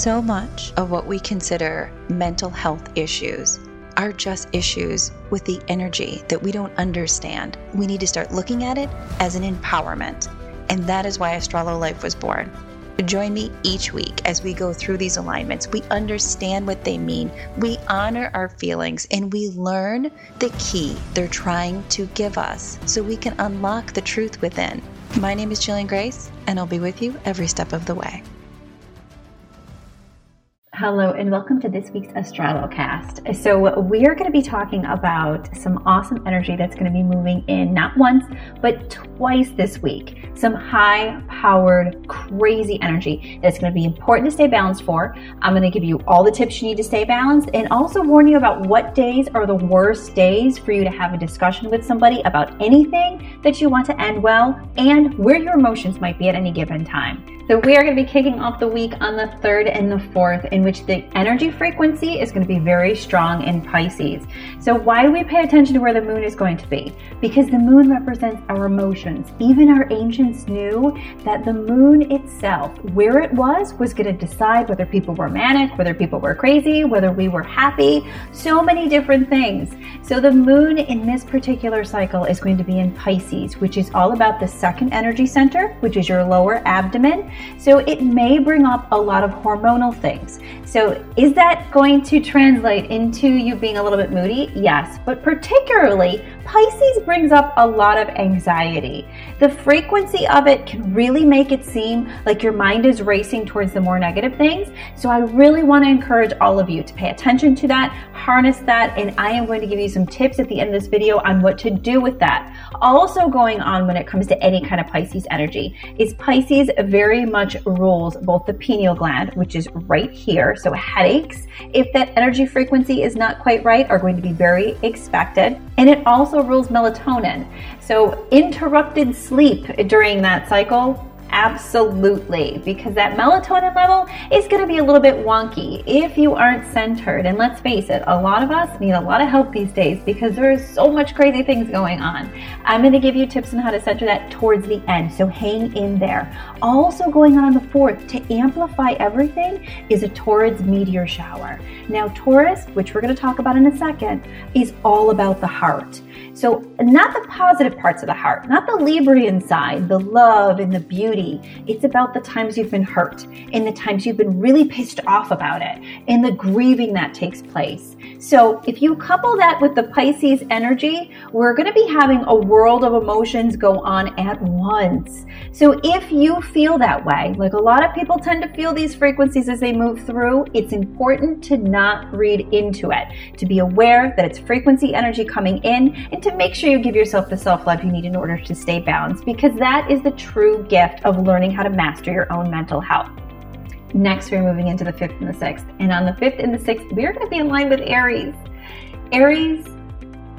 So much of what we consider mental health issues are just issues with the energy that we don't understand. We need to start looking at it as an empowerment. And that is why Astralo Life was born. Join me each week as we go through these alignments. We understand what they mean, we honor our feelings, and we learn the key they're trying to give us so we can unlock the truth within. My name is Jillian Grace, and I'll be with you every step of the way. Hello, and welcome to this week's Astralocast. So, we are going to be talking about some awesome energy that's going to be moving in not once, but twice this week. Some high powered, crazy energy that's going to be important to stay balanced for. I'm going to give you all the tips you need to stay balanced and also warn you about what days are the worst days for you to have a discussion with somebody about anything that you want to end well and where your emotions might be at any given time. So, we are going to be kicking off the week on the 3rd and the 4th, in which the energy frequency is going to be very strong in Pisces. So, why do we pay attention to where the moon is going to be? Because the moon represents our emotions. Even our ancients knew that the moon itself, where it was, was going to decide whether people were manic, whether people were crazy, whether we were happy, so many different things. So, the moon in this particular cycle is going to be in Pisces, which is all about the second energy center, which is your lower abdomen so it may bring up a lot of hormonal things. So is that going to translate into you being a little bit moody? Yes, but particularly Pisces brings up a lot of anxiety. The frequency of it can really make it seem like your mind is racing towards the more negative things. So I really want to encourage all of you to pay attention to that, harness that, and I am going to give you some tips at the end of this video on what to do with that. Also going on when it comes to any kind of Pisces energy is Pisces very much rules both the pineal gland, which is right here. So headaches, if that energy frequency is not quite right, are going to be very expected. And it also rules melatonin. So interrupted sleep during that cycle Absolutely, because that melatonin level is going to be a little bit wonky if you aren't centered. And let's face it, a lot of us need a lot of help these days because there is so much crazy things going on. I'm going to give you tips on how to center that towards the end, so hang in there. Also, going on the fourth to amplify everything is a Taurus meteor shower. Now, Taurus, which we're going to talk about in a second, is all about the heart. So, not the positive parts of the heart, not the Librian side, the love and the beauty. It's about the times you've been hurt and the times you've been really pissed off about it and the grieving that takes place. So, if you couple that with the Pisces energy, we're going to be having a world of emotions go on at once. So, if you feel that way, like a lot of people tend to feel these frequencies as they move through, it's important to not read into it, to be aware that it's frequency energy coming in and to make sure you give yourself the self love you need in order to stay balanced because that is the true gift of learning how to master your own mental health. Next, we're moving into the fifth and the sixth. And on the fifth and the sixth, we're going to be in line with Aries. Aries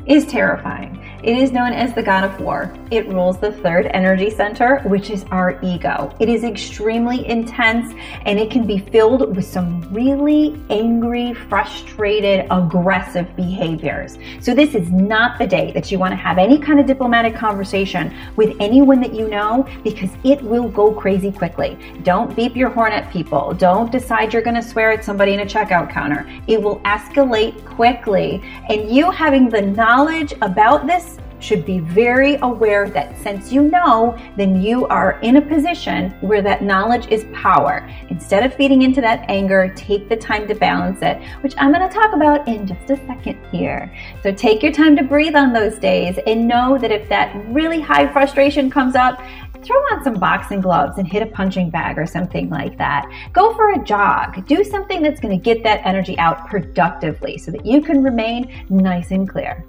is terrifying. It is known as the god of war. It rules the third energy center, which is our ego. It is extremely intense and it can be filled with some really angry, frustrated, aggressive behaviors. So, this is not the day that you want to have any kind of diplomatic conversation with anyone that you know because it will go crazy quickly. Don't beep your horn at people. Don't decide you're going to swear at somebody in a checkout counter. It will escalate quickly. And you having the knowledge about this should be very aware that since you know, then you are in a position where that knowledge is power. Instead of feeding into that anger, take the time to balance it, which I'm going to talk about in just a second here. So take your time to breathe on those days and know that if that really high frustration comes up, throw on some boxing gloves and hit a punching bag or something like that. Go for a jog. Do something that's going to get that energy out productively so that you can remain nice and clear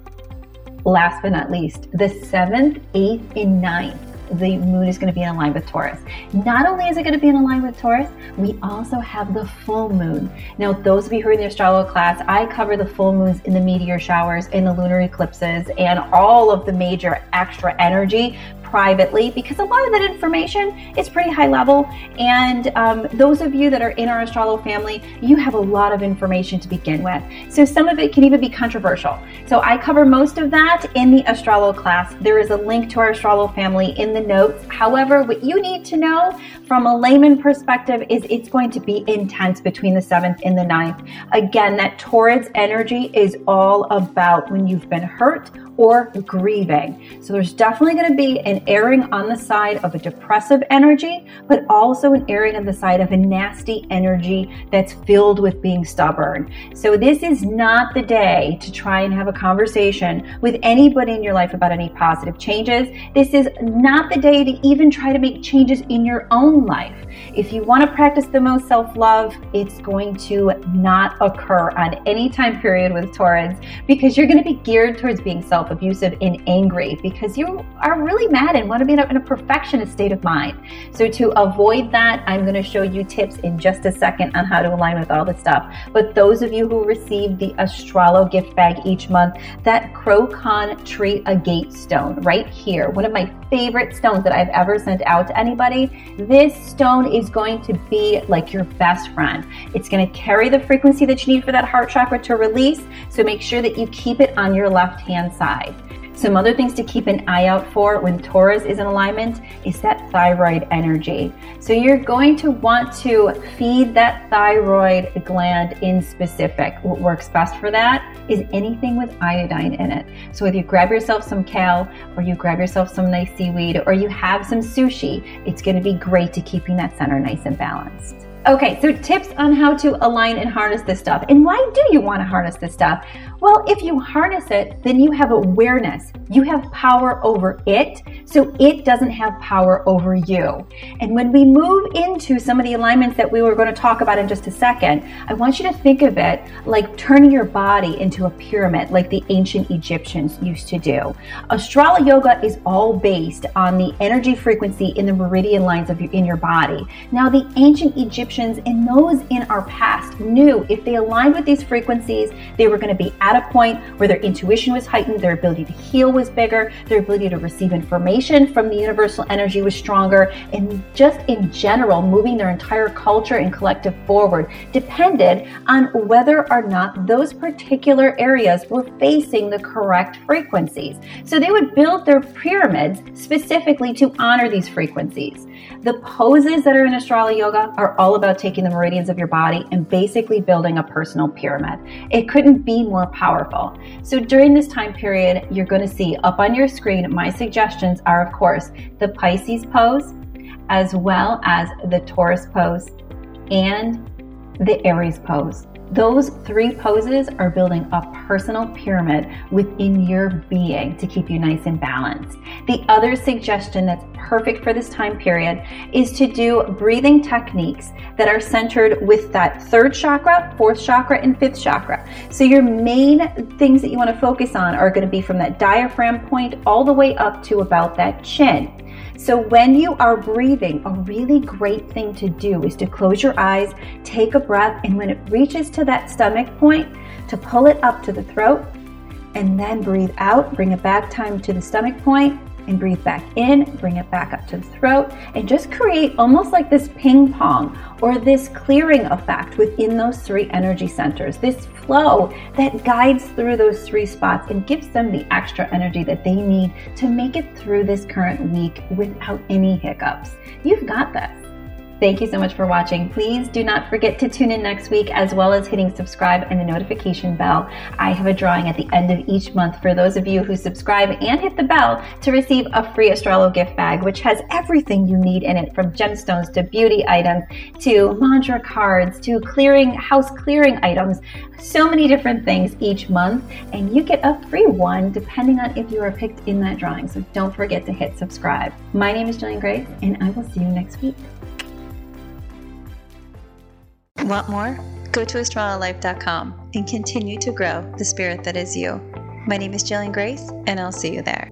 last but not least, the seventh, eighth, and ninth the moon is going to be in line with Taurus. Not only is it going to be in line with Taurus, we also have the full moon. Now, those of you who are in the astrology class, I cover the full moons in the meteor showers, in the lunar eclipses, and all of the major extra energy privately because a lot of that information is pretty high level. And um, those of you that are in our Astrolo family, you have a lot of information to begin with. So some of it can even be controversial. So I cover most of that in the Astrolo class. There is a link to our Astrolo family in the notes. However, what you need to know from a layman perspective is it's going to be intense between the 7th and the 9th. Again, that Taurus energy is all about when you've been hurt or grieving. So there's definitely going to be an airing on the side of a depressive energy, but also an airing on the side of a nasty energy that's filled with being stubborn. So this is not the day to try and have a conversation with anybody in your life about any positive changes. This is not the day to even try to make changes in your own life. If you want to practice the most self love, it's going to not occur on any time period with Taurus because you're going to be geared towards being self self abusive and angry because you are really mad and want to be in a, in a perfectionist state of mind. So, to avoid that, I'm going to show you tips in just a second on how to align with all this stuff. But those of you who receive the Astralo gift bag each month, that Crocon Tree Agate stone right here, one of my favorite stones that I've ever sent out to anybody, this stone is going to be like your best friend. It's going to carry the frequency that you need for that heart chakra to release. So, make sure that you keep it on your left hand side Some other things to keep an eye out for when Taurus is in alignment is that thyroid energy. So you're going to want to feed that thyroid gland in specific. What works best for that is anything with iodine in it. So whether you grab yourself some kale or you grab yourself some nice seaweed or you have some sushi, it's going to be great to keeping that center nice and balanced. Okay, so tips on how to align and harness this stuff. And why do you want to harness this stuff? Well, if you harness it, then you have awareness. You have power over it, so it doesn't have power over you. And when we move into some of the alignments that we were going to talk about in just a second, I want you to think of it like turning your body into a pyramid, like the ancient Egyptians used to do. Astrala Yoga is all based on the energy frequency in the meridian lines of your, in your body. Now, the ancient Egyptians and those in our past knew if they aligned with these frequencies, they were going to be at at a point where their intuition was heightened, their ability to heal was bigger, their ability to receive information from the universal energy was stronger, and just in general, moving their entire culture and collective forward depended on whether or not those particular areas were facing the correct frequencies. So they would build their pyramids specifically to honor these frequencies. The poses that are in Astrala Yoga are all about taking the meridians of your body and basically building a personal pyramid. It couldn't be more powerful. So during this time period, you're going to see up on your screen, my suggestions are, of course, the Pisces pose, as well as the Taurus pose and the Aries pose. Those three poses are building a personal pyramid within your being to keep you nice and balanced. The other suggestion that's perfect for this time period is to do breathing techniques that are centered with that third chakra, fourth chakra, and fifth chakra. So your main things that you want to focus on are going to be from that diaphragm point all the way up to about that chin. So, when you are breathing, a really great thing to do is to close your eyes, take a breath, and when it reaches to that stomach point, to pull it up to the throat, and then breathe out, bring it back time to the stomach point, and breathe back in, bring it back up to the throat, and just create almost like this ping pong or this clearing effect within those three energy centers, this flow that guides through those three spots and gives them the extra energy that they need to make it through this current week without any hiccups. You've got this. Thank you so much for watching. Please do not forget to tune in next week as well as hitting subscribe and the notification bell. I have a drawing at the end of each month for those of you who subscribe and hit the bell to receive a free Astralo gift bag, which has everything you need in it from gemstones to beauty items to mantra cards to clearing house clearing items. So many different things each month, and you get a free one depending on if you are picked in that drawing. So don't forget to hit subscribe. My name is Jillian Grace, and I will see you next week. Want more? Go to astralolife.com and continue to grow the spirit that is you. My name is Jillian Grace, and I'll see you there.